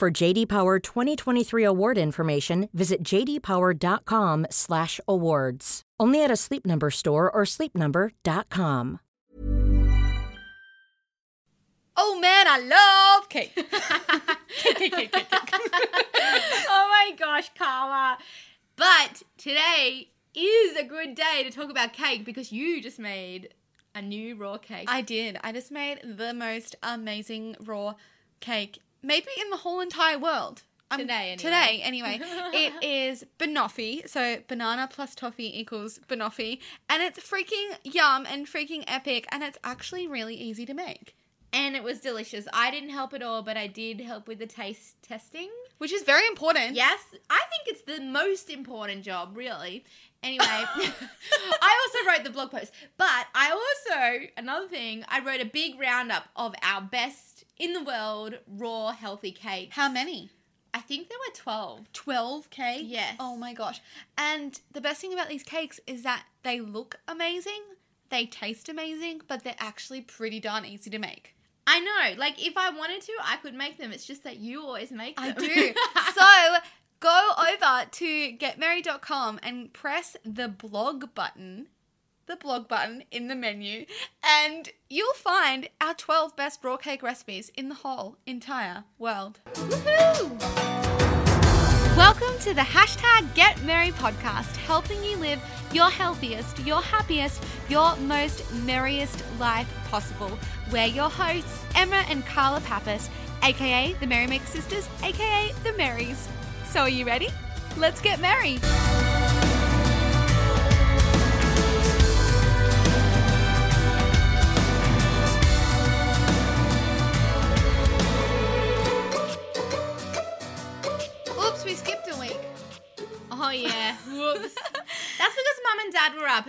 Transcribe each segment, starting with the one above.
For JD Power 2023 award information, visit jdpower.com/awards. Only at a Sleep Number store or sleepnumber.com. Oh man, I love cake. cake, cake, cake, cake, cake. oh my gosh, Carla. But today is a good day to talk about cake because you just made a new raw cake. I did. I just made the most amazing raw cake, maybe in the whole entire world. Um, Today, anyway. Today, anyway. it is banoffee. So banana plus toffee equals banoffee. And it's freaking yum and freaking epic. And it's actually really easy to make. and it was delicious. I didn't help at all, but I did help with the taste testing. Which is very important. Yes, I think it's the most important job, really. Anyway, I also wrote the blog post, but I also, another thing, I wrote a big roundup of our best in the world raw healthy cakes. How many? I think there were 12. 12 cakes? Yes. Oh my gosh. And the best thing about these cakes is that they look amazing, they taste amazing, but they're actually pretty darn easy to make. I know, like if I wanted to, I could make them. It's just that you always make them. I do. so go over to getmerry.com and press the blog button, the blog button in the menu, and you'll find our 12 best raw cake recipes in the whole entire world. Welcome to the hashtag Get Merry podcast, helping you live your healthiest, your happiest, your most merriest life possible. We're your hosts, Emma and Carla Papas, aka the Merrymaker Sisters, aka the Marys. So are you ready? Let's get merry!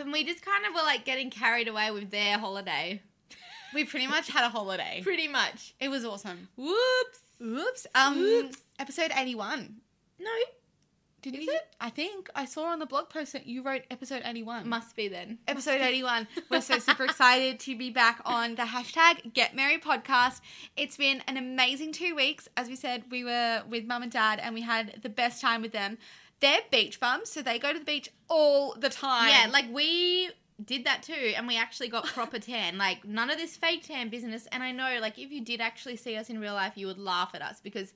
And dad were up and we just kind of were like getting carried away with their holiday. We pretty much had a holiday. Pretty much. It was awesome. Whoops. Whoops. Um, episode 81. No, Did Is you? it? I think I saw on the blog post that you wrote episode 81. must be then. episode 81. We're so super excited to be back on the hashtag Get Merry podcast. It's been an amazing two weeks. As we said, we were with mum and dad and we had the best time with them. They're beach bums, so they go to the beach all the time. Yeah, like we did that too, and we actually got proper tan. Like none of this fake tan business. And I know, like if you did actually see us in real life, you would laugh at us because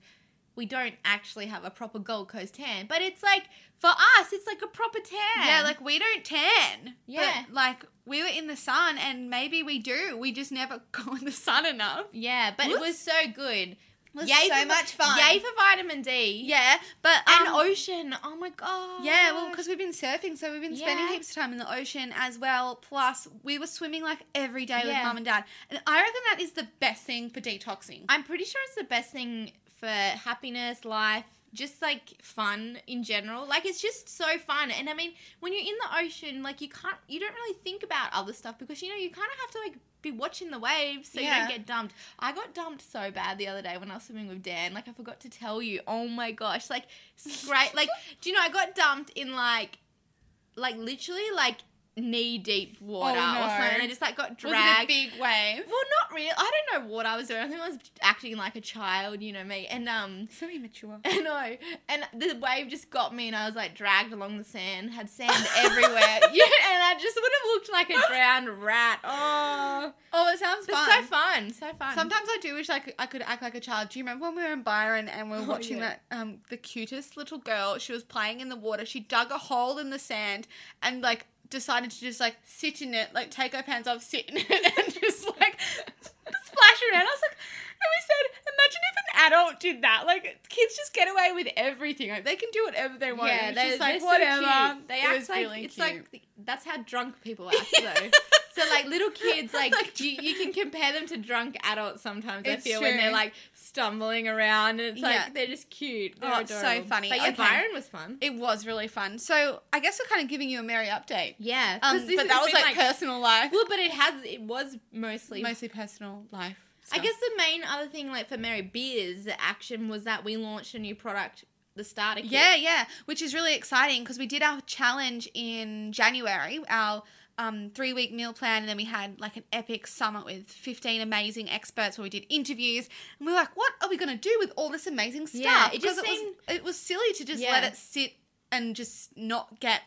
we don't actually have a proper Gold Coast tan. But it's like for us, it's like a proper tan. Yeah, like we don't tan. Yeah. But, like we were in the sun and maybe we do. We just never go in the sun enough. yeah, but it was so good. Was Yay so for- much fun. Yay for vitamin D. Yeah, but And um, ocean. Oh my god. Yeah, well, because we've been surfing, so we've been spending Yeah. heaps of time in the ocean as well. Plus, we were swimming like every day with Yeah. mum and dad, and I reckon that is the best thing for detoxing. I'm pretty sure it's the best thing for happiness, life, just like fun in general. Like it's just so fun. And I mean, when you're in the ocean, like you can't, you don't really think about other stuff because you know you kind of have to like be watching the waves so you don't get dumped. I got dumped so bad the other day when I was swimming with Dan. Like I forgot to tell you. Oh my gosh! Like great. like do you know I got dumped in like, like literally like knee deep water Oh, or no. something. I just like got dragged. big wave? Well, not really. I don't know what I was doing. I think I was acting like a child, you know me. And um, So immature. I know. And the wave just got me, and I was like dragged along the sand. Had sand everywhere. yeah, and I just would have looked like a drowned rat. Oh, Oh, it sounds it's fun. so fun, so fun. Sometimes I do wish I could, I could act like a child. Do you remember when we were in Byron and we were Oh, watching yeah. that um the cutest little girl? She was playing in the water. She dug a hole in the sand and like decided to just like sit in it, like take her pants off, sit in it, and just like splash around. I was like, and we said, imagine if an adult did that. Like kids just get away with everything. Like, they can do whatever they want. yeah, It's they, just like they're so whatever. cute. They It act like really it's cute. like that's how drunk people act though. So like little kids, like, Like- you, you can compare them to drunk adults sometimes. I feel when they're like stumbling around, and it's Yeah. like they're just cute. They're Oh, it's so funny. But yeah, Okay. Byron was fun. It was really fun. So I guess we're kind of giving you a merry update. Yeah, Um, but that was been, like, personal life. well, but it has it was mostly. Mostly personal life. I guess the main other thing, like for Mary Beers, the action was that we launched a new product, the starter kit. Yeah, yeah, which is really exciting because we did our challenge in January, our um, three week meal plan, and then we had like an epic summit with 15 amazing experts where we did interviews. And we were like, what are we going to do with all this amazing stuff? Yeah, it just seemed- was, it was silly to just Yeah. let it sit and just not get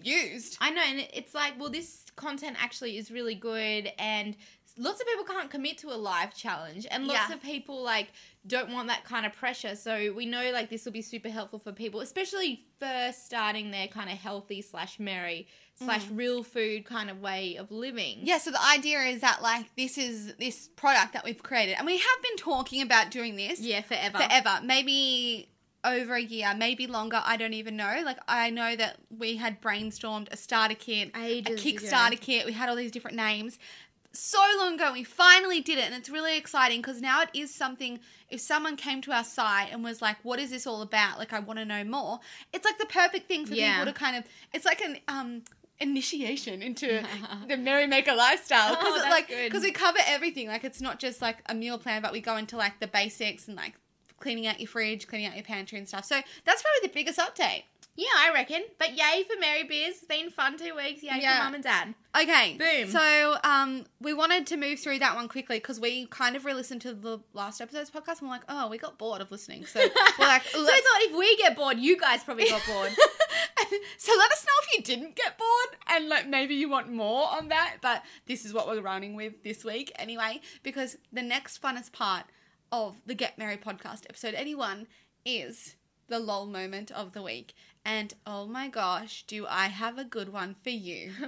used. I know, and it's like, well, this content actually is really good, and lots of people can't commit to a live challenge, and lots Yeah. of people like don't want that kind of pressure. So we know like this will be super helpful for people, especially first starting their kind of healthy slash merry slash real food kind of way of living. Yeah, so the idea is that like this is this product that we've created, and we have been talking about doing this. yeah, forever. forever. Maybe over a year, maybe longer. I don't even know. Like I know that we had brainstormed a starter kit, Ages a ago. Kickstarter kit. We had all these different names. So long ago, we finally did it, and it's really exciting because now it is something. If someone came to our site and was like, "What is this all about?" Like, I want to know more. It's like the perfect thing for Yeah. people to kind of. It's like an um initiation into the merrymaker lifestyle because Oh, like because we cover everything. Like, it's not just like a meal plan, but we go into like the basics and like cleaning out your fridge, cleaning out your pantry and stuff. So that's probably the biggest update. Yeah, I reckon. But yay for Mary Beers. It's been fun two weeks. Yay Yeah. for mum and dad. Okay. Boom. So um, we wanted to move through that one quickly because we kind of re-listened to the last episode's podcast and we're like, oh, we got bored of listening. So we're like, So I let's- thought if we get bored, you guys probably got bored. so let us know if you didn't get bored and like maybe you want more on that. But this is what we're running with this week anyway, because the next funnest part of the Get Merry podcast, episode 81, is the lol moment of the week. And oh my gosh, do I have a good one for you?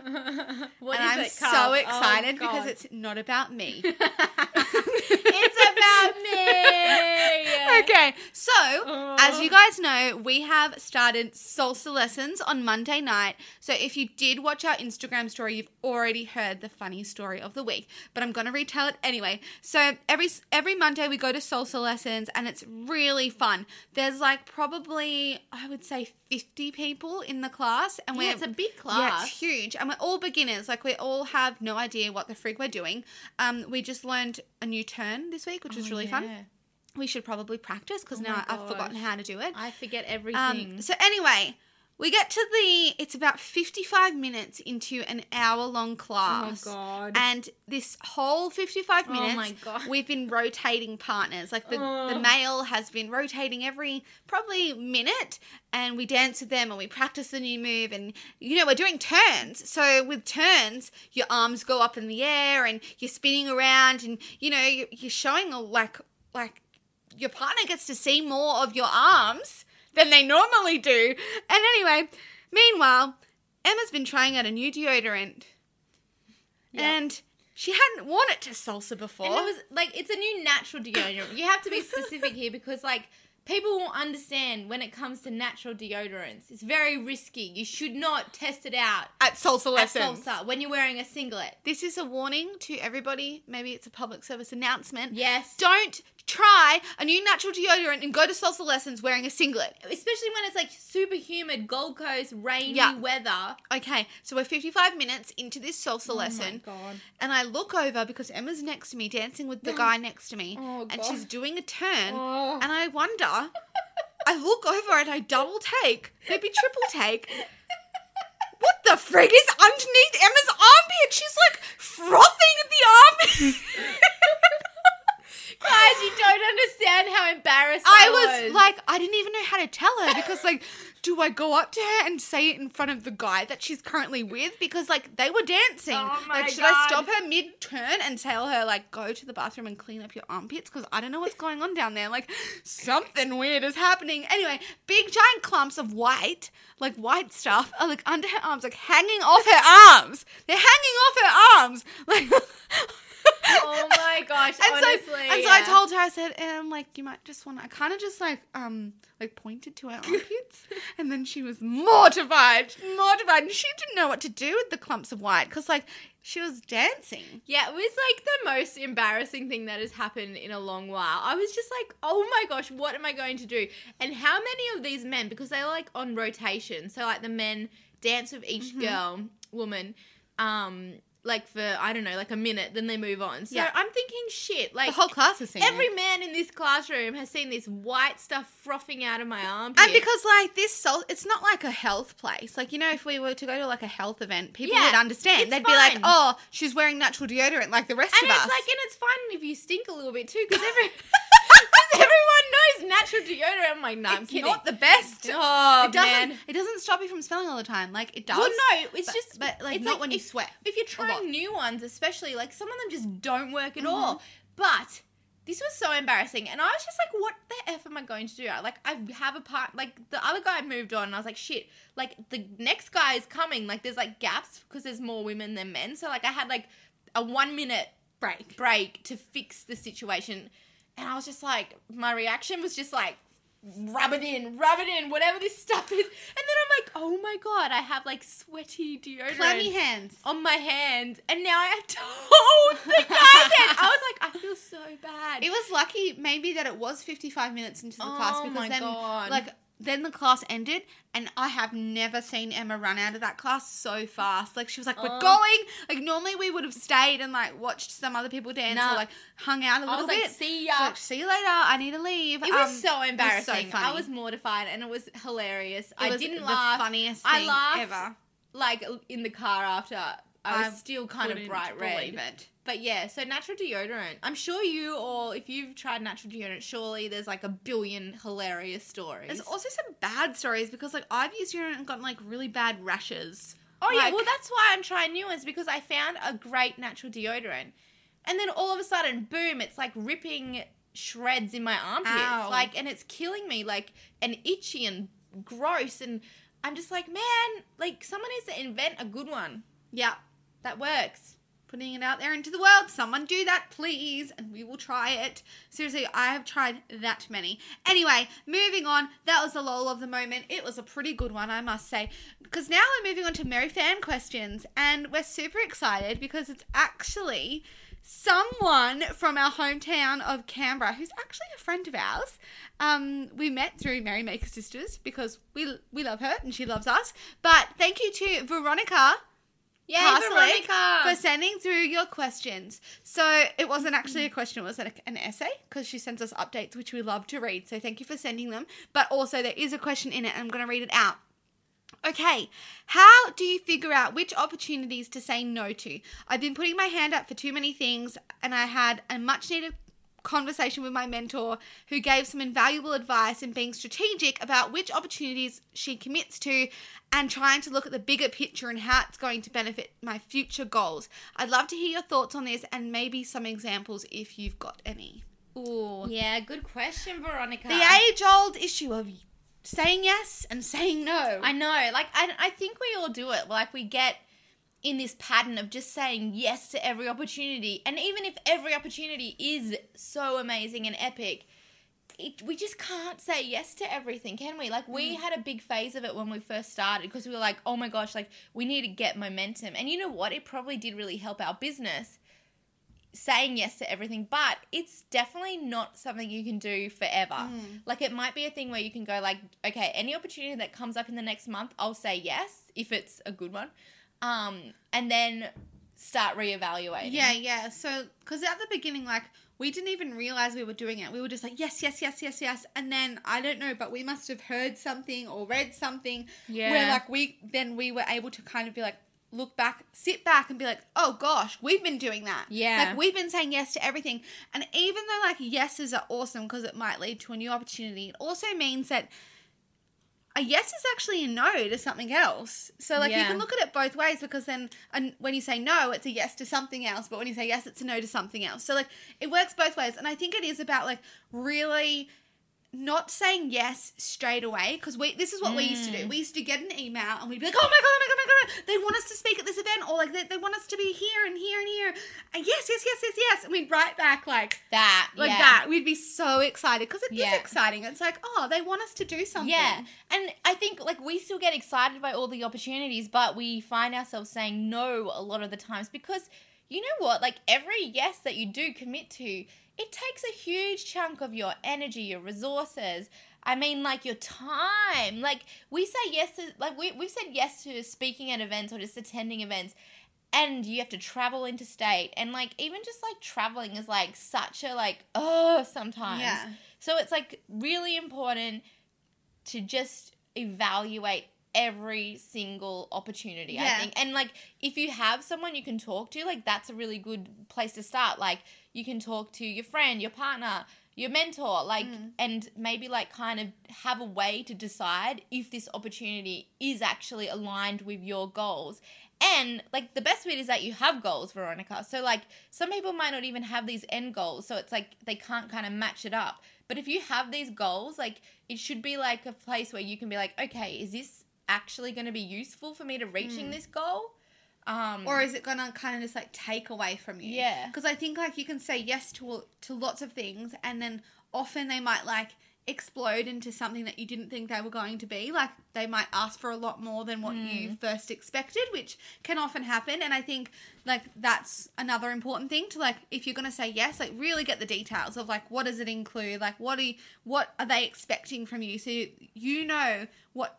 What and is I'm it, so? Oh, excited because it's not about me. it's about me. okay, so Oh. as you guys know, we have started salsa lessons on Monday night. So if you did watch our Instagram story, you've already heard the funny story of the week. But I'm gonna retell it anyway. So every every Monday we go to salsa lessons, and it's really fun. There's like probably I would say 50 people in the class, and Yeah, we're it's a big class. Yeah, it's huge, and we're all beginners. Like we all have no idea what the frig we're doing. Um, we just learned a new turn this week, which was Oh, really yeah. fun. We should probably practice because Oh now I've forgotten how to do it. I forget everything. Um, so anyway, we get to the. It's about fifty-five minutes into an hour-long class. Oh God. And this whole 55 minutes, my God. we've been rotating partners. Like the the Oh. male has been rotating every probably minute, and we dance with them and we practice the new move. And you know we're doing turns. So with turns, your arms go up in the air and you're spinning around, and you know you- you're showing a, like like your partner gets to see more of your arms than they normally do. And anyway, meanwhile, Emma's been trying out a new deodorant. Yep. And she hadn't worn it to salsa before. And it was like it's a new natural deodorant. You have to be specific here because like people will understand when it comes to natural deodorants. It's very risky. You should not test it out at salsa lessons. at salsa when you're wearing a singlet. This is a warning to everybody. Maybe it's a public service announcement. Yes. Don't try a new natural deodorant and go to salsa lessons wearing a singlet. Especially when it's like super humid Gold Coast rainy Yeah. weather. Okay, so we're 55 minutes into this salsa oh lesson. Oh god. And I look over because Emma's next to me, dancing with the guy next to me, Oh, and God. she's doing a turn. Oh. And I wonder, I look over and I double take, maybe triple take. What the frig is underneath Emma's armpit? She's like frothing at the armpit. Guys, you don't understand how embarrassed I I, was like, I didn't even know how to tell her because, like, do I go up to her and say it in front of the guy that she's currently with? Because, like, they were dancing. Oh my like, should I stop her mid turn and tell her, like, go to the bathroom and clean up your armpits? Because I don't know what's going on down there. Like, something weird is happening. Anyway, big giant clumps of white, like white stuff, are like under her arms, like hanging off her arms. They're hanging off her arms. Like, Oh my gosh, and honestly. So, and so I I told her, I said, um, like you might just want. I kind of just like um like pointed to her armpits, and then she was mortified, mortified, and she didn't know what to do with the clumps of white because like she was dancing. Yeah, it was like the most embarrassing thing that has happened in a long while. I was just like, oh my gosh, what am I going to do? And how many of these men, because they're like on rotation, so like the men dance with each Mm-hmm. girl, woman, um, like for, I don't know, like a minute, then they move on. So Yeah. I'm thinking, shit, like The whole class is singing. every man in this classroom has seen this white stuff frothing out of my arm. And because like this salt, it's not like a health place. Like you know, if we were to go to like a health event, people Yeah, would understand. it's They'd be like, "Oh, she's wearing natural deodorant like the rest and of it's us." like, and it's fine if you stink a little bit too, because every, everyone knows natural deodorant. I'm like, no, I'm it's kidding. not the best. Oh it doesn't. man. It doesn't stop you from smelling all the time. Like it does. Well, no, it's but- just but like it's not when you sweat. If you're trying new ones, especially like some of them just don't work at Mm-hmm. all. But this was so embarrassing, and I was just like, "What the f am I going to do?" Like, I have a part. Like the other guy moved on, and I was like, "Shit!" Like the next guy is coming. Like there's like gaps because there's more women than men. So like I had like a one minute Break. break to fix the situation. And I was just like, my reaction was just like, rub it in, rub it in, whatever this stuff is. And then I'm like, oh my god, I have like sweaty deodorant Clammy hands. on my hands, and now I have to hold the guy's hand. I was like, I feel so bad. It was lucky maybe that it was 55 minutes into the class Oh because my then God. like then the class ended and I have never seen Emma run out of that class so fast. Like she was like, "We're Oh. going." Like normally we would have stayed and like watched some other people dance Nah. or like hung out a little was like, bit. see ya. like, see you later. I need to leave. It was Um, so embarrassing. I funny. was mortified, and it was hilarious. It I was didn't laugh. funniest I laughed. ever. Like in the car after, I was I still kind of bright red. believe it. But yeah, so natural deodorant. I'm sure you all, if you've tried natural deodorant, surely there's like a billion hilarious stories. There's also some bad stories because like I've used deodorant and gotten like really bad rashes. oh yeah, well that's why I'm trying new ones because I found a great natural deodorant, and then all of a sudden, boom! It's like ripping shreds in my armpits, Ow. like, and it's killing me, like, and itchy and gross, and I'm just like, man, like someone needs to invent a good one Yeah. that works. Putting it out there into the world. Someone do that, please, and we will try it. Seriously, I have tried that many. Anyway, moving on. That was the lol of the moment. It was a pretty good one, I must say. Because now we're moving on to Merry Fan questions, and we're super excited because it's actually someone from our hometown of Canberra who's actually a friend of ours. Um, we met through Merry Maker Sisters because we we love her and she loves us. But thank you to Veronica Veronica. for sending through your questions. So it wasn't actually a question; it was an, an essay because she sends us updates, which we love to read. So thank you for sending them. But also, there is a question in it, and I'm going to read it out. Okay, how do you figure out which opportunities to say no to? I've been putting my hand up for too many things, and I had a much needed conversation with my mentor who gave some invaluable advice in being strategic about which opportunities she commits to and trying to look at the bigger picture and how it's going to benefit my future goals. I'd love to hear your thoughts on this and maybe some examples if you've got any. Ooh. Yeah, good question, Veronica. The age old issue of saying yes and saying no. I know. Like, I, I think we all do it. Like, we get in this pattern of just saying yes to every opportunity. And even if every opportunity is so amazing and epic, it, we just can't say yes to everything, can we? Like, we mm. had a big phase of it when we first started because we were like, oh my gosh, like, we need to get momentum. And you know what? It probably did really help our business saying yes to everything, but it's definitely not something you can do forever. Mm. Like it might be a thing where you can go like, okay, any opportunity that comes up in the next month, I'll say yes if it's a good one. Um, and then start reevaluating. Yeah, yeah. So, because at the beginning, like, we didn't even realize we were doing it. We were just like, yes, yes, yes, yes, yes. And then, I don't know, but we must have heard something or read something Yeah. where, like, we then we were able to kind of be like, look back, sit back and be like, oh gosh, we've been doing that. Yeah. Like, we've been saying yes to everything. And even though, like, yeses are awesome because it might lead to a new opportunity, it also means that a yes is actually a no to something else. So like you can look at it both ways because then and when you say no, it's a yes to something else, but when you say yes, it's a no to something else. So like it works both ways, and I think it is about like really not saying yes straight away because we this is what we used to Mm. do. We used to get an email and we'd be like, oh my god, oh my god, oh my god, they want us to speak at this event or like they, they want us to be here and here and here. And yes, yes, yes, yes, yes. And we'd write back like That. like yeah. that. We'd be so excited because it is Yeah. exciting. It's like, oh, they want us to do something. Yeah. And I think like we still get excited by all the opportunities, but we find ourselves saying no a lot of the times because you know what? Like every yes that you do commit to, it takes a huge chunk of your energy, your resources. I mean, like your time. Like we say yes to, like we we've said yes to speaking at events or just attending events, and you have to travel interstate, and like even just like traveling is like such a like oh sometimes. Yeah. So it's like really important to just evaluate every single opportunity, I think. And like if you have someone you can talk to, like that's a really good place to start. Like you can talk to your friend, your partner, your mentor, like Mm. and maybe like kind of have a way to decide if this opportunity is actually aligned with your goals. And like the best bit is that you have goals, Veronica. So like some people might not even have these end goals, so it's like they can't kind of match it up. But if you have these goals, like it should be like a place where you can be like, okay, is this actually going to be useful for me to reaching Mm. this goal? Um, Or is it gonna kind of just like take away from you? Yeah. Because I think like you can say yes to to lots of things, and then often they might like explode into something that you didn't think they were going to be. Like they might ask for a lot more than what you first expected, which can often happen. And I think like that's another important thing to like if you're gonna say yes, like really get the details of like what does it include, like what are you, what are they expecting from you, so you, you know what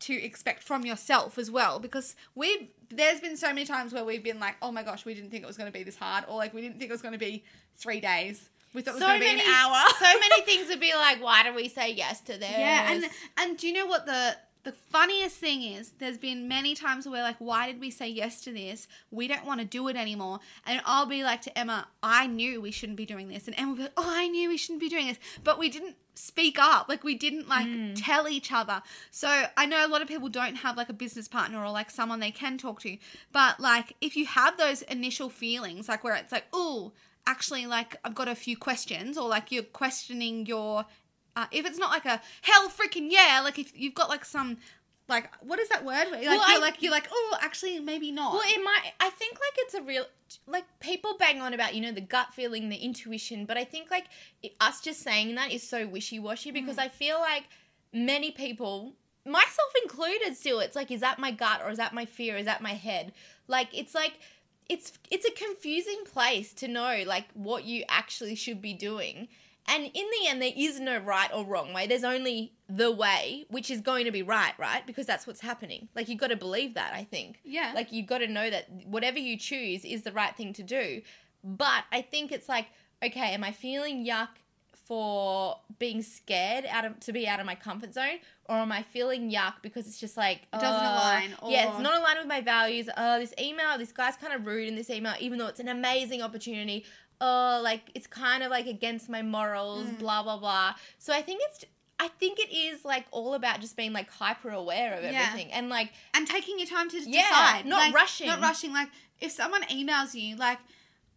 to expect from yourself as well because we there's been so many times where we've been like oh my gosh we didn't think it was going to be this hard or like we didn't think it was going to be three days. We thought it was going to be an hour. so many things would be like, why do we say yes to this? yeah and and do you know what the the funniest thing is? There's been many times where like why did we say yes to this? We don't want to do it anymore. And i'll be like to emma i knew we shouldn't be doing this. And emma will be like oh i knew we shouldn't be doing this. But we didn't speak up. Like we didn't like tell each other. So i know a lot of people don't have like a business partner or like someone they can talk to. But like if you have those initial feelings like where it's like oh actually like i've got a few questions or like you're questioning your uh, if it's not like a hell freaking yeah, like if you've got like some like what is that word? Like Well, you're I- like you're like oh actually maybe not. Well, it might. I think like it's a real like people bang on about you know the gut feeling, the intuition, but I think like it- us just saying that is so wishy washy because Mm. I feel like many people, myself included, still it's like is that my gut or is that my fear? Is that my head? Like it's like it's it's a confusing place to know like what you actually should be doing. And in the end, there is no right or wrong way. There's only the way, which is going to be right, right? Because that's what's happening. Like, you've got to believe that, I think. Yeah. Like, you've got to know that whatever you choose is the right thing to do. But I think it's like, okay, am I feeling yuck for being scared out of to be out of my comfort zone, or am I feeling yuck because it's just like It doesn't uh, align, yeah, it's not aligned with my values. Oh, this email, this guy's kind of rude in this email, even though it's an amazing opportunity. Oh, like it's kind of like against my morals, Mm. blah blah blah. So I think it's. I think it is like all about just being like hyper aware of Yeah. everything and like and taking your time to Yeah, decide, not Like, rushing. Not rushing. Like if someone emails you, like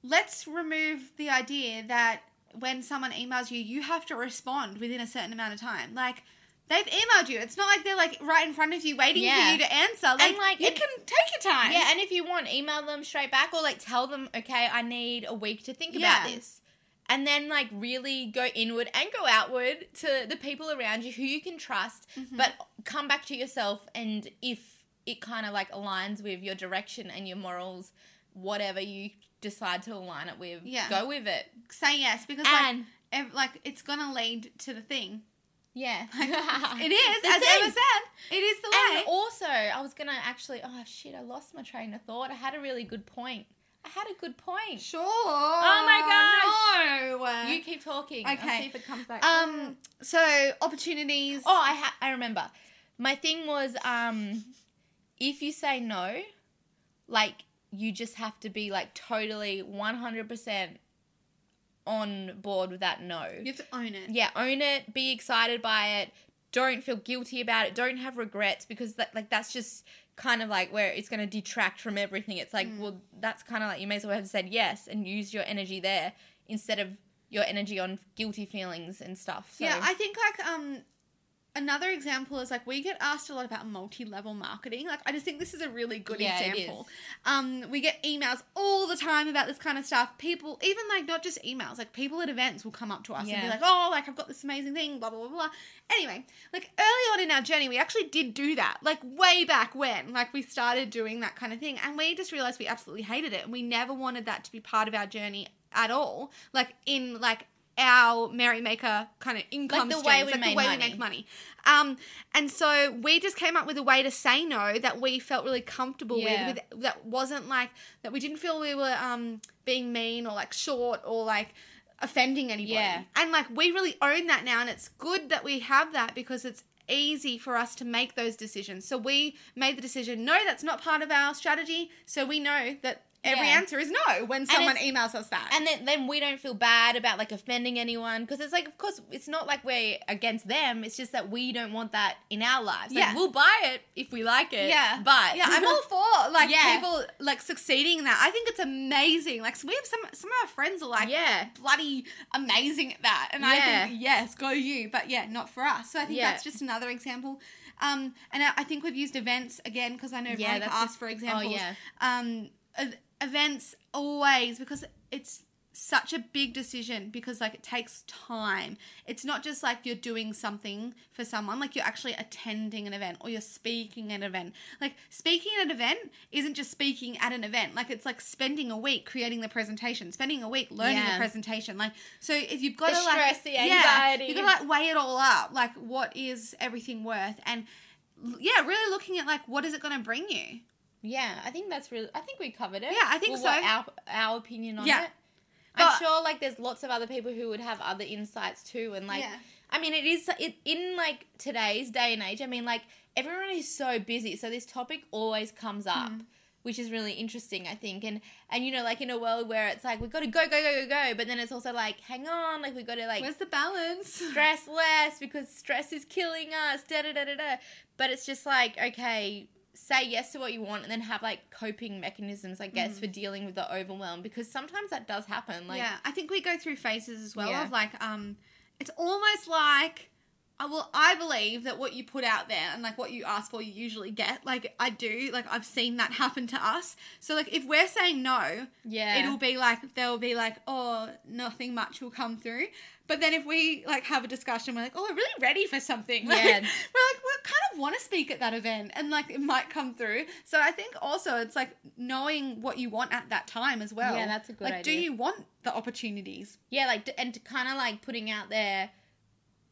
let's remove the idea that when someone emails you, you have to respond within a certain amount of time. Like. They've emailed you. It's not like they're like right in front of you waiting Yeah. for you to answer. Like, like, you and- can take your time. Yeah, and if you want, email them straight back or like tell them, okay, I need a week to think Yeah. about this. And then like really go inward and go outward to the people around you who you can trust, Mm-hmm. but come back to yourself and if it kind of like aligns with your direction and your morals, whatever you decide to align it with, Yeah. go with it. Say yes because like, And ev- like it's gonna lead to the thing. Yeah. It is, as thing. Emma said, it is the way. And also, I was gonna actually. Oh shit! I lost my train of thought. I had a really good point. I had a good point. sure. Oh my gosh. No. You keep talking. I'll Okay. see if it comes back. um. So opportunities. Oh, I ha- I remember. My thing was, um, if you say no, like you just have to be like totally one hundred percent on board with that no. You have to own it. yeah, own it, be excited by it, don't feel guilty about it, don't have regrets because that like that's just kind of like where it's going to detract from everything. It's like, well, that's kind of like you may as well have said yes and used your energy there instead of your energy on guilty feelings and stuff. So. Yeah, I think like um another example is like we get asked a lot about multi-level marketing. Like I just think this is a really good Yeah, example. Um we get emails all the time about this kind of stuff. People even like not just emails, like people at events will come up to us and be like, "Oh, like I've got this amazing thing, blah blah blah blah." Anyway, like early on in our journey, we actually did do that. Like way back when, like we started doing that kind of thing and we just realized we absolutely hated it and we never wanted that to be part of our journey at all. Like in like our merrymaker kind of income the streams, way we like the way money. we make money. Um, and so we just came up with a way to say no that we felt really comfortable Yeah. with, with. That wasn't like that. We didn't feel we were um being mean or like short or like offending anybody. Yeah. And like we really own that now, and it's good that we have that because it's easy for us to make those decisions. So we made the decision. No, that's not part of our strategy. So we know that every Yeah. answer is no when someone emails us that. and then, then we don't feel bad about like offending anyone because it's like of course it's not like we're against them it's just that we don't want that in our lives like, Yeah. we'll buy it if we like it Yeah, but yeah, I'm all for like Yeah. people like succeeding in that. I think it's amazing. Like so we have some some of our friends are like yeah bloody amazing at that, and I think yes, go you. But yeah, not for us. So I think that's just another example. Um, and I I think we've used events again because I know Yeah, Veronica asked for oh, yeah. Um, events always because it's such a big decision because like it takes time. It's not just like you're doing something for someone, like you're actually attending an event or you're speaking at an event. Like speaking at an event isn't just speaking at an event. Like it's like spending a week creating the presentation, spending a week learning Yeah. the presentation. Like so if you've got The to like stress, the yeah, anxiety. you got to like weigh it all up. Like what is everything worth? And yeah, really looking at like what is it going to bring you? Yeah i think that's really i think we covered it Yeah, I think Well, so. what our, our opinion on Yeah. it But- i'm sure like there's lots of other people who would have other insights too and like Yeah. I mean, it is it, in like today's day and age. I mean, like everyone is so busy, so this topic always comes up, Mm. which is really interesting, I think. And and you know, like in a world where it's like we've got to go, go, go, go, go, but then it's also like, hang on, like we've got to like Where's the balance? stress less because stress is killing us. Da da da da da. But it's just like okay. Say yes to what you want, and then have like coping mechanisms, I guess, for dealing with the overwhelm. Because sometimes that does happen. Like, yeah, I think we go through phases as well Yeah. of like um it's almost like I will I believe that what you put out there and like what you ask for you usually get. Like I do, like I've seen that happen to us. So like if we're saying no, yeah, it'll be like they'll be like, "Oh, nothing much will come through." But then if we like have a discussion, we're like, "Oh, we're really ready for something." Like, Yeah. we're like, we kind of want to speak at that event, and like it might come through. So I think also it's like knowing what you want at that time as well. Yeah, that's a good like, do you want the opportunities? yeah like and to kind of like putting out there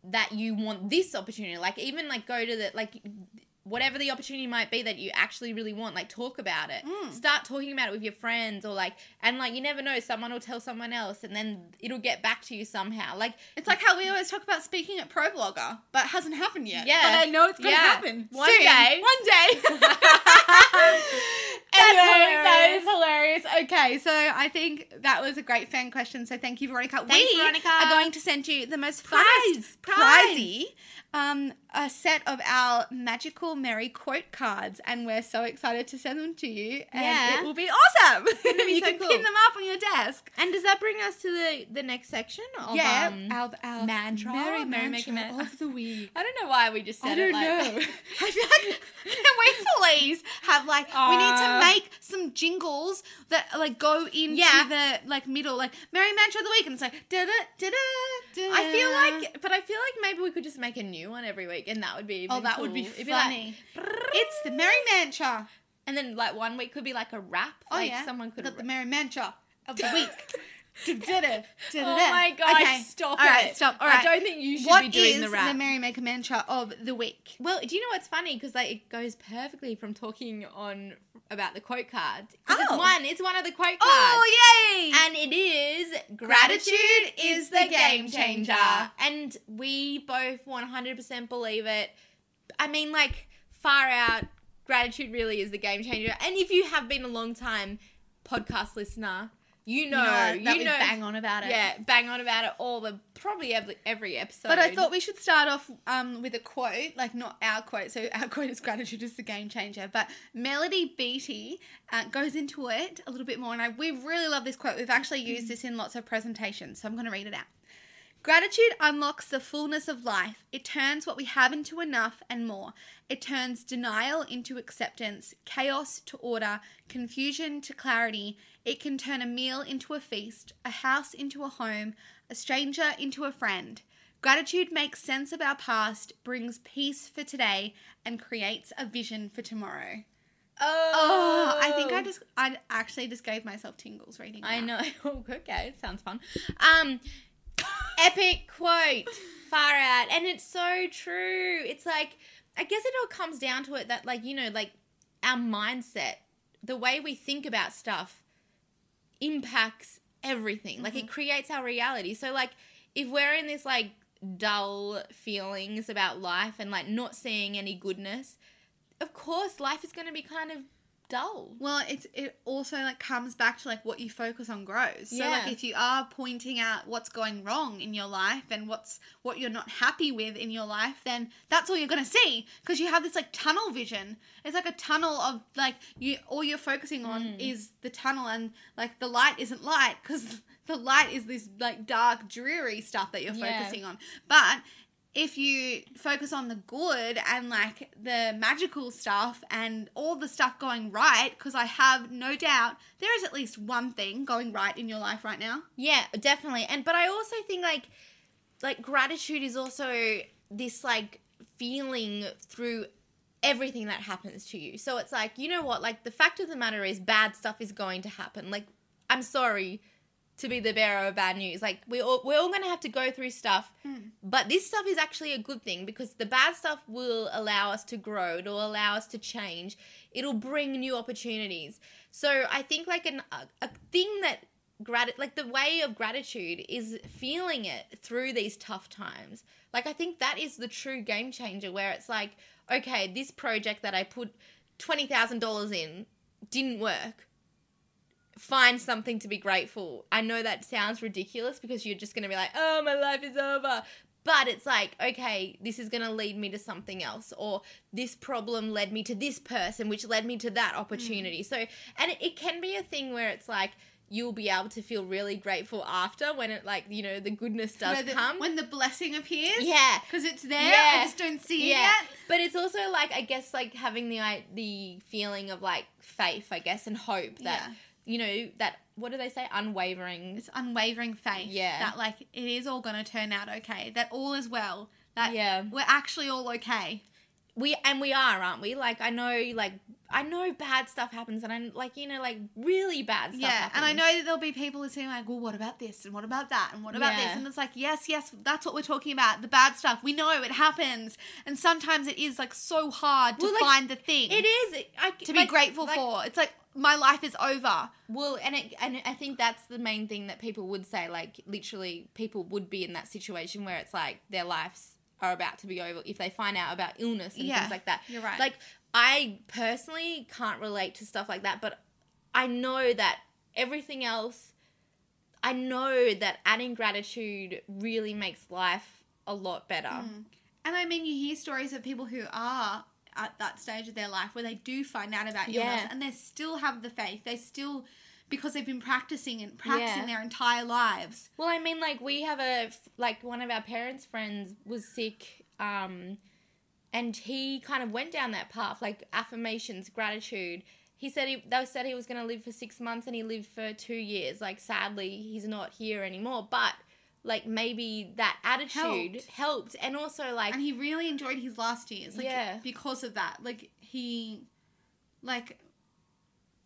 that you want this opportunity like even like go to the like whatever the opportunity might be that you actually really want like talk about it Mm. start talking about it with your friends or like and like you never know someone will tell someone else and then it'll get back to you somehow like It's like how we always talk about speaking at ProBlogger, but it hasn't happened yet. Yeah. but I know it's gonna Yeah. happen One soon. day. One day. Anyway, that is hilarious. Okay, so I think that was a great fan question. So thank you, Veronica. Thanks, we Veronica. are going to send you the most Prize, funnest, prize. Um, a set of our magical Merry quote cards, and we're so excited to send them to you. And Yeah. it will be awesome. be you so can cool. pin them up on your desk. and does that bring us to the the next section of yeah, um, our, our mantra? Mantra man- of the week. i don't know why we just said I don't it like know. I feel like can we please have like we need to Uh. make some jingles that like go into Yeah. the like middle like Merry Mantra of the Week and it's like da da da da. I feel like, but I feel like maybe we could just make a new one every week, and that would be oh that would be. It'd funny. like, it's the Merry Mancha, and then like one week could be like a rap. Oh like yeah, someone could. got the Merry Mancha of the week. Oh my gosh! Okay. Stop All it! right, stop. All right. I don't think you should What be doing is the rap. Merry Maker Mantra of the week? well, do you know what's funny? Because like it goes perfectly from talking on about the quote cards. 'Cause Oh. It's one. It's one of the quote oh, cards. Oh yay! And it is Gratitude is the game changer. And we both 100% believe it. I mean, like, far out, gratitude really is the game changer. And if you have been a long time podcast listener, you know, that you know, bang on about it. yeah, bang on about it all the probably every, every episode. But I thought we should start off um, with a quote, like not our quote. So our quote is gratitude is the game changer. But Melody Beattie uh, goes into it a little bit more, and I we really love this quote. We've actually used this in lots of presentations, so I'm going to read it out. Gratitude unlocks the fullness of life. It turns what we have into enough and more. It turns denial into acceptance, chaos to order, confusion to clarity. It can turn a meal into a feast, a house into a home, a stranger into a friend. Gratitude makes sense of our past, brings peace for today, and creates a vision for tomorrow. oh, Oh, I think I just, I actually just gave myself tingles reading. I that. know. Oh, okay, sounds fun. Um, epic quote, far out, and it's so true. It's like I guess it all comes down to it that like you know like our mindset, the way we think about stuff, impacts everything. Like it mm-hmm. creates our reality. So like if we're in this like dull feelings about life and like not seeing any goodness, of course life is going to be kind of dull. Well, it's it also like comes back to like what you focus on grows. So like if you are pointing out what's going wrong in your life and what's what you're not happy with in your life, then that's all you're gonna see because you have this like tunnel vision. It's like a tunnel of like you all you're focusing on hmm. is the tunnel and like the light isn't light because the light is this like dark dreary stuff that you're Yeah. focusing on. But if you focus on the good and like the magical stuff and all the stuff going right, because I have no doubt there is at least one thing going right in your life right now. Yeah, definitely. And but I also think like like gratitude is also this like feeling through everything that happens to you. So it's like, you know what? Like the fact of the matter is bad stuff is going to happen. Like I'm sorry to be the bearer of bad news. Like we all we're all going to have to go through stuff. Hmm. But this stuff is actually a good thing because the bad stuff will allow us to grow. It'll allow us to change. It'll bring new opportunities. So I think like an a, a thing that grat like the way of gratitude is feeling it through these tough times. Like I think that is the true game changer where it's like, okay, this project that I put twenty thousand dollars in didn't work. Find something to be grateful. I know that sounds ridiculous because you're just gonna be like, oh, my life is over. But it's like, okay, this is going to lead me to something else, or this problem led me to this person, which led me to that opportunity. Mm. So, and it, it can be a thing where it's like you'll be able to feel really grateful after when it, like, you know, the goodness does Where the- come. when the blessing appears. yeah. Because it's there. Yeah. I just don't see Yeah, it yet. but it's also like I guess like having the the feeling of like faith, I guess, and hope that Yeah. You know that what do they say, unwavering. It's unwavering faith. Yeah. That like it is all going to turn out okay. That all is well. That Yeah. we're actually all okay. We and we are, aren't we? Like I know, like I know bad stuff happens, and I'm like you know like really bad stuff. Yeah, happens. and I know that there'll be people who say like, "Well, what about this and what about that and what about Yeah. this?" And it's like, yes, yes, that's what we're talking about. The bad stuff. We know it happens, and sometimes it is like so hard to Well, like, find the thing it is I, to be like- grateful like, for. It's like my life is over. Well, and it, and I think that's the main thing that people would say. Like, literally, people would be in that situation where it's like their lives are about to be over if they find out about illness and Yeah, things like that. you're right. Like, I personally can't relate to stuff like that, but I know that everything else, I know that adding gratitude really makes life a lot better. Mm. And I mean, you hear stories of people who are at that stage of their life where they do find out about illness Yeah. and they still have the faith. They still, because they've been practicing and practicing Yeah. their entire lives. Well, I mean, like we have a like one of our parents' friends was sick, um, and he kind of went down that path, like affirmations, gratitude. He said he they said he was going to live for six months, and he lived for two years. Like, sadly, he's not here anymore. But like maybe that attitude Helped. helped, and also like and he really enjoyed his last years like Yeah. because of that like he like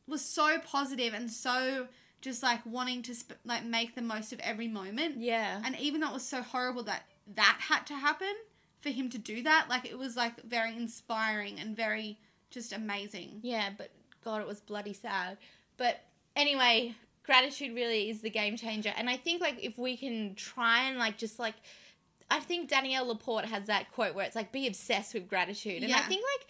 was so positive and so just like wanting to sp- like make the most of every moment yeah, and even though it was so horrible that that had to happen for him to do that like it was like very inspiring and very just amazing Yeah, but God, it was bloody sad. But anyway, gratitude really is the game changer. And I think like if we can try and like just like I think Danielle Laporte has that quote where it's like be obsessed with gratitude. And I think like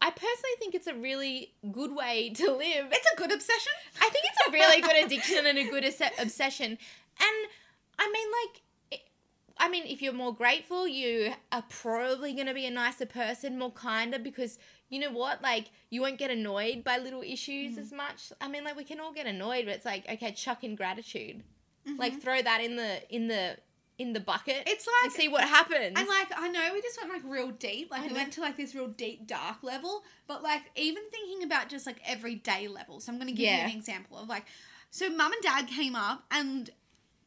I personally think it's a really good way to live. It's a good obsession. I think it's a really good addiction and a good obs- obsession. And I mean, like, I mean, if you're more grateful, you are probably going to be a nicer person, more kinder, because you know what? Like, you won't get annoyed by little issues mm. as much. I mean, like, we can all get annoyed, but it's like, okay, chuck in gratitude. Like, mm-hmm. throw that in the in the in the bucket. It's and like see what happens. And like I know we just went like real deep, like I we know. went to like this real deep dark level, but like even thinking about just like everyday level. So I'm gonna give Yeah. you an example of like so mum and dad came up and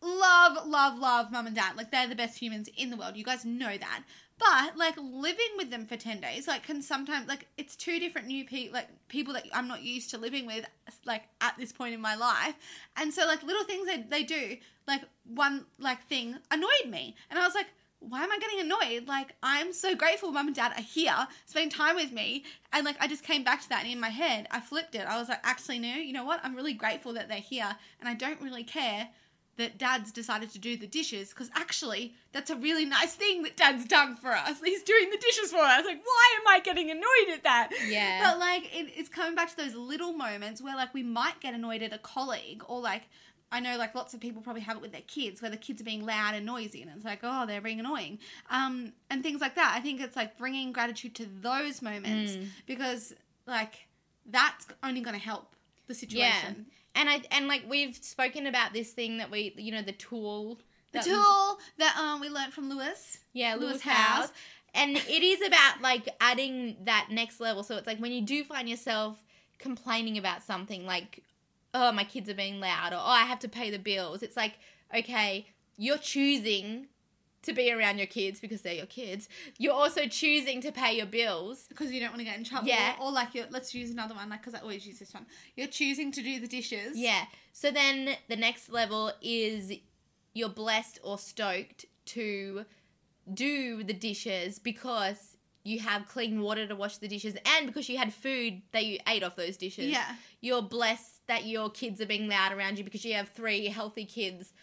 love, love, love mum and dad. Like they're the best humans in the world. You guys know that. But like living with them for ten days, like can sometimes like it's two different new people, like people that I'm not used to living with, like at this point in my life, and so like little things they they do, like one like thing annoyed me, and I was like, why am I getting annoyed? Like I'm so grateful mum and dad are here, spending time with me, and like I just came back to that, and in my head I flipped it. I was like, actually no, you know what? I'm really grateful that they're here, and I don't really care that dad's decided to do the dishes because actually that's a really nice thing that dad's done for us. He's doing the dishes for us. Like, why am I getting annoyed at that? Yeah. But like, it, it's coming back to those little moments where like we might get annoyed at a colleague or like. I know, like lots of people probably have it with their kids, where the kids are being loud and noisy, and it's like, oh, they're being annoying, um, and things like that. I think it's like bringing gratitude to those moments Mm. because, like, that's only going to help the situation. And I and like we've spoken about this thing that we, you know, the tool. The that- tool that um we learned from Lewis. Yeah, Lewis Lewis Howes. House. And it is about like adding that next level. So it's like when you do find yourself complaining about something like, oh, my kids are being loud or oh, I have to pay the bills. It's like, okay, you're choosing to be around your kids because they're your kids. You're also choosing to pay your bills. because you don't want to get in trouble. Yeah. Or, like, you're, let's use another one, like, because I always use this one. You're choosing to do the dishes. Yeah. So then the next level is you're blessed or stoked to do the dishes because you have clean water to wash the dishes and because you had food that you ate off those dishes. Yeah. You're blessed that your kids are being loud around you because you have three healthy kids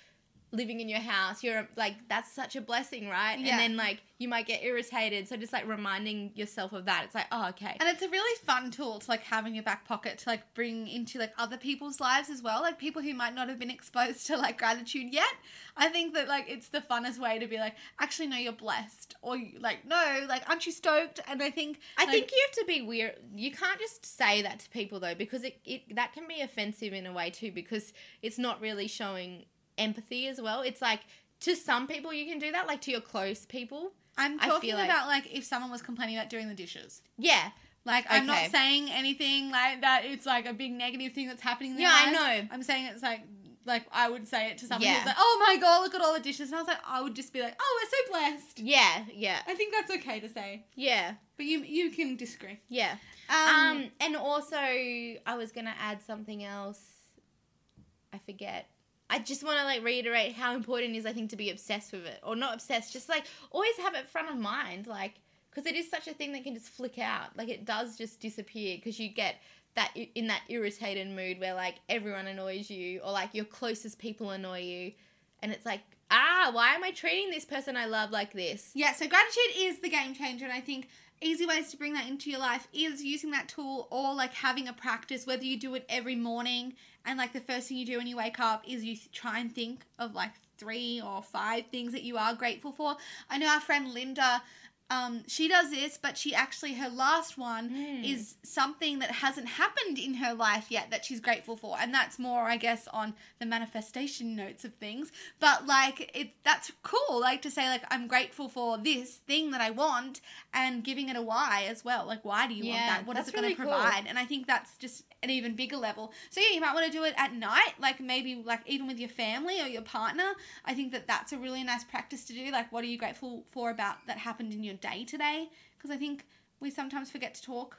living in your house. You're like that's such a blessing, right? Yeah. And then like you might get irritated. So just like reminding yourself of that. It's like, oh okay. And it's a really fun tool to like have in your back pocket to like bring into like other people's lives as well, like people who might not have been exposed to like gratitude yet. I think that like it's the funnest way to be like, actually, no, you're blessed, or like, no, like, aren't you stoked? And I think I like, think you have to be weird. You can't just say that to people though, because it, it that can be offensive in a way too, because it's not really showing empathy as well. It's like to some people you can do that, like to your close people. I'm I talking feel like- about like if someone was complaining about doing the dishes. Yeah, Like I'm Okay. not saying anything like that. It's like a big negative thing that's happening. In their Yeah, I lives. know. I'm saying it's like like I would say it to someone Yeah. who's like, "Oh my god, look at all the dishes," and I was like, I would just be like, "Oh, we're so blessed." yeah, yeah, I think that's okay to say, yeah, but you you can disagree. yeah. Um, Um, and also I was gonna add something else. I forget. I just want to like reiterate how important it is I think to be obsessed with it, or not obsessed, just like always have it front of mind, like because it is such a thing that can just flick out. Like it does just disappear because you get that in that irritated mood where like everyone annoys you, or like your closest people annoy you, and it's like ah, why am I treating this person I love like this? yeah, so gratitude is the game changer, and I think easy ways to bring that into your life is using that tool or like having a practice whether you do it every morning and like the first thing you do when you wake up is you try and think of like three or five things that you are grateful for. I know our friend linda um, she does this but she actually her last one Mm. is something that hasn't happened in her life yet that she's grateful for and that's more i guess on the manifestation notes of things. But like it that's cool like to say like i'm grateful for this thing that i want and giving it a why as well. Like why do you want that? What is it going really to cool. provide? And i think that's just an even bigger level. So yeah you might want to do it at night like maybe like even with your family or your partner. I think that that's a really nice practice to do. Like what are you grateful for about that happened in your day today because i think we sometimes forget to talk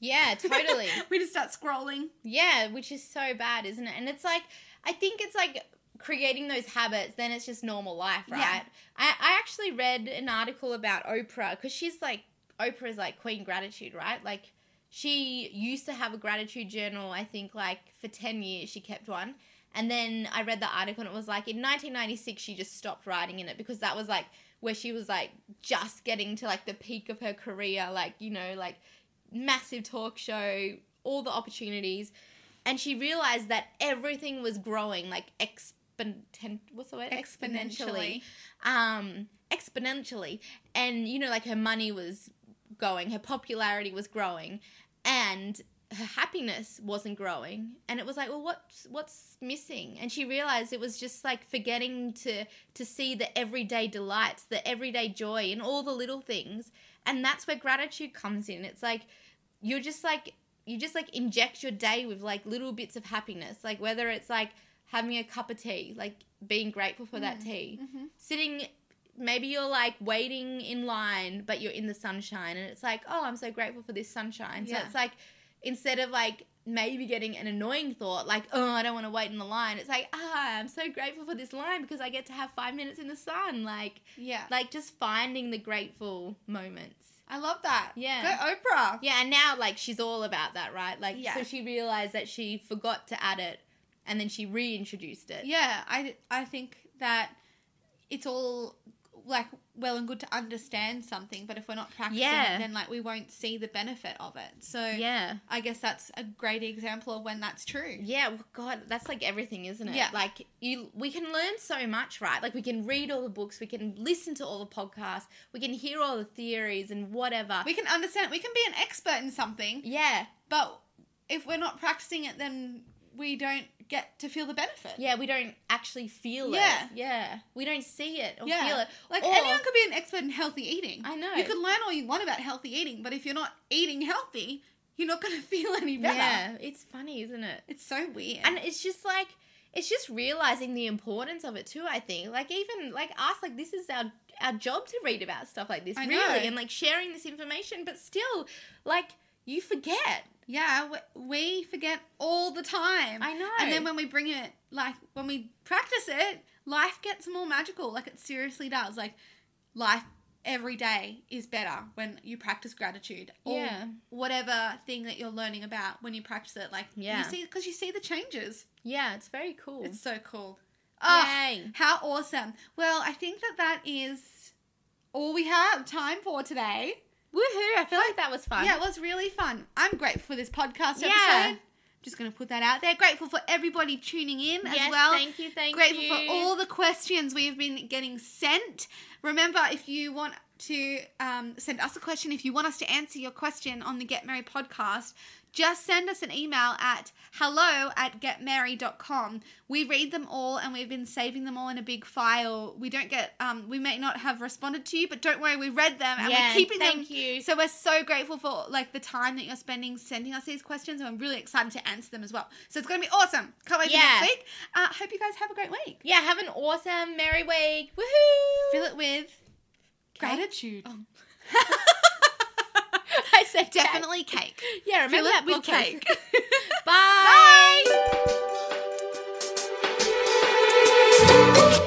Yeah, totally. we just start scrolling Yeah, which is so bad, isn't it? And it's like, I think it's like creating those habits, then it's just normal life, right? Yeah. I, I actually read an article about Oprah because she's like, Oprah is like Queen Gratitude, right? Like, she used to have a gratitude journal, I think, like for 10 years, she kept one. And then I read the article and it was like in 1996, she just stopped writing in it because that was like where she was like just getting to like the peak of her career, like, you know, like massive talk show, all the opportunities, and she realized that everything was growing like exponent. What's the word? Exponentially. Um, exponentially, and you know, like her money was going, her popularity was growing, and her happiness wasn't growing. And it was like well what's what's missing? And she realized it was just like forgetting to to see the everyday delights the everyday joy and all the little things. And that's where gratitude comes in. It's like you're just like you just like inject your day with like little bits of happiness. Like whether it's like having a cup of tea like being grateful for that mm, tea. Mm-hmm. sitting maybe you're like waiting in line but you're in the sunshine. And it's like oh i'm so grateful for this sunshine. So Yeah. it's like instead of like maybe getting an annoying thought like oh i don't want to wait in the line it's like ah i'm so grateful for this line because i get to have five minutes in the sun like Yeah. like just finding the grateful moments I love that. Yeah. Go Oprah. yeah and now like she's all about that right like Yeah. so she realized that she forgot to add it and then she reintroduced it Yeah, I, I think that it's all like well and good to understand something, but if we're not practicing Yeah. it, then like we won't see the benefit of it. So yeah I guess that's a great example of when that's true. Yeah, well, God, that's like everything, isn't it? Yeah. Like you, we can learn so much, right? Like we can read all the books, we can listen to all the podcasts, we can hear all the theories and whatever. We can understand. We can be an expert in something, yeah, but if we're not practicing it, then we don't get to feel the benefit. yeah, we don't actually feel Yeah. it. Yeah, we don't see it or Yeah. feel it. Like Or- anyone could be an expert in healthy eating. I know. You could learn all you want about healthy eating, but if you're not eating healthy, you're not going to feel any better. Yeah, it's funny, isn't it? It's so weird. And it's just like it's just realizing the importance of it too. I think, like even like us, like this is our our job to read about stuff like this, I really, know. and like sharing this information. But still, like you forget. Yeah, we, forget all the time. I know. And then when we bring it, like when we practice it, life gets more magical. Like it seriously does. Like life every day is better when you practice gratitude. Or Yeah. Whatever thing that you're learning about when you practice it, like Yeah. you see because you see the changes. Yeah, it's very cool. It's so cool. Oh, Yay. how awesome! Well, I think that that is all we have time for today. Woohoo! I feel like that was fun. Yeah, it was really fun. I'm grateful for this podcast episode. Yeah. Just going to put that out there. Grateful for everybody tuning in Yes, as well. thank you, thank Grateful you. for all the questions we've been getting sent. Remember, if you want to um, send us a question, if you want us to answer your question on the Get Merry podcast, just send us an email at hello at getmerry.com. We read them all and we've been saving them all in a big file. We don't get, um, we may not have responded to you, but don't worry, we read them and Yeah, we're keeping them. thank you. So we're so grateful for like the time that you're spending sending us these questions and I'm really excited to answer them as well. So it's going to be awesome. Can't wait Yeah. for next week. Uh, hope you guys have a great week. Yeah, have an awesome Merry Week. Woohoo! Fill it with gratitude. Oh. I said definitely cake. cake. Yeah, remember that with cake. cake. Bye. Bye.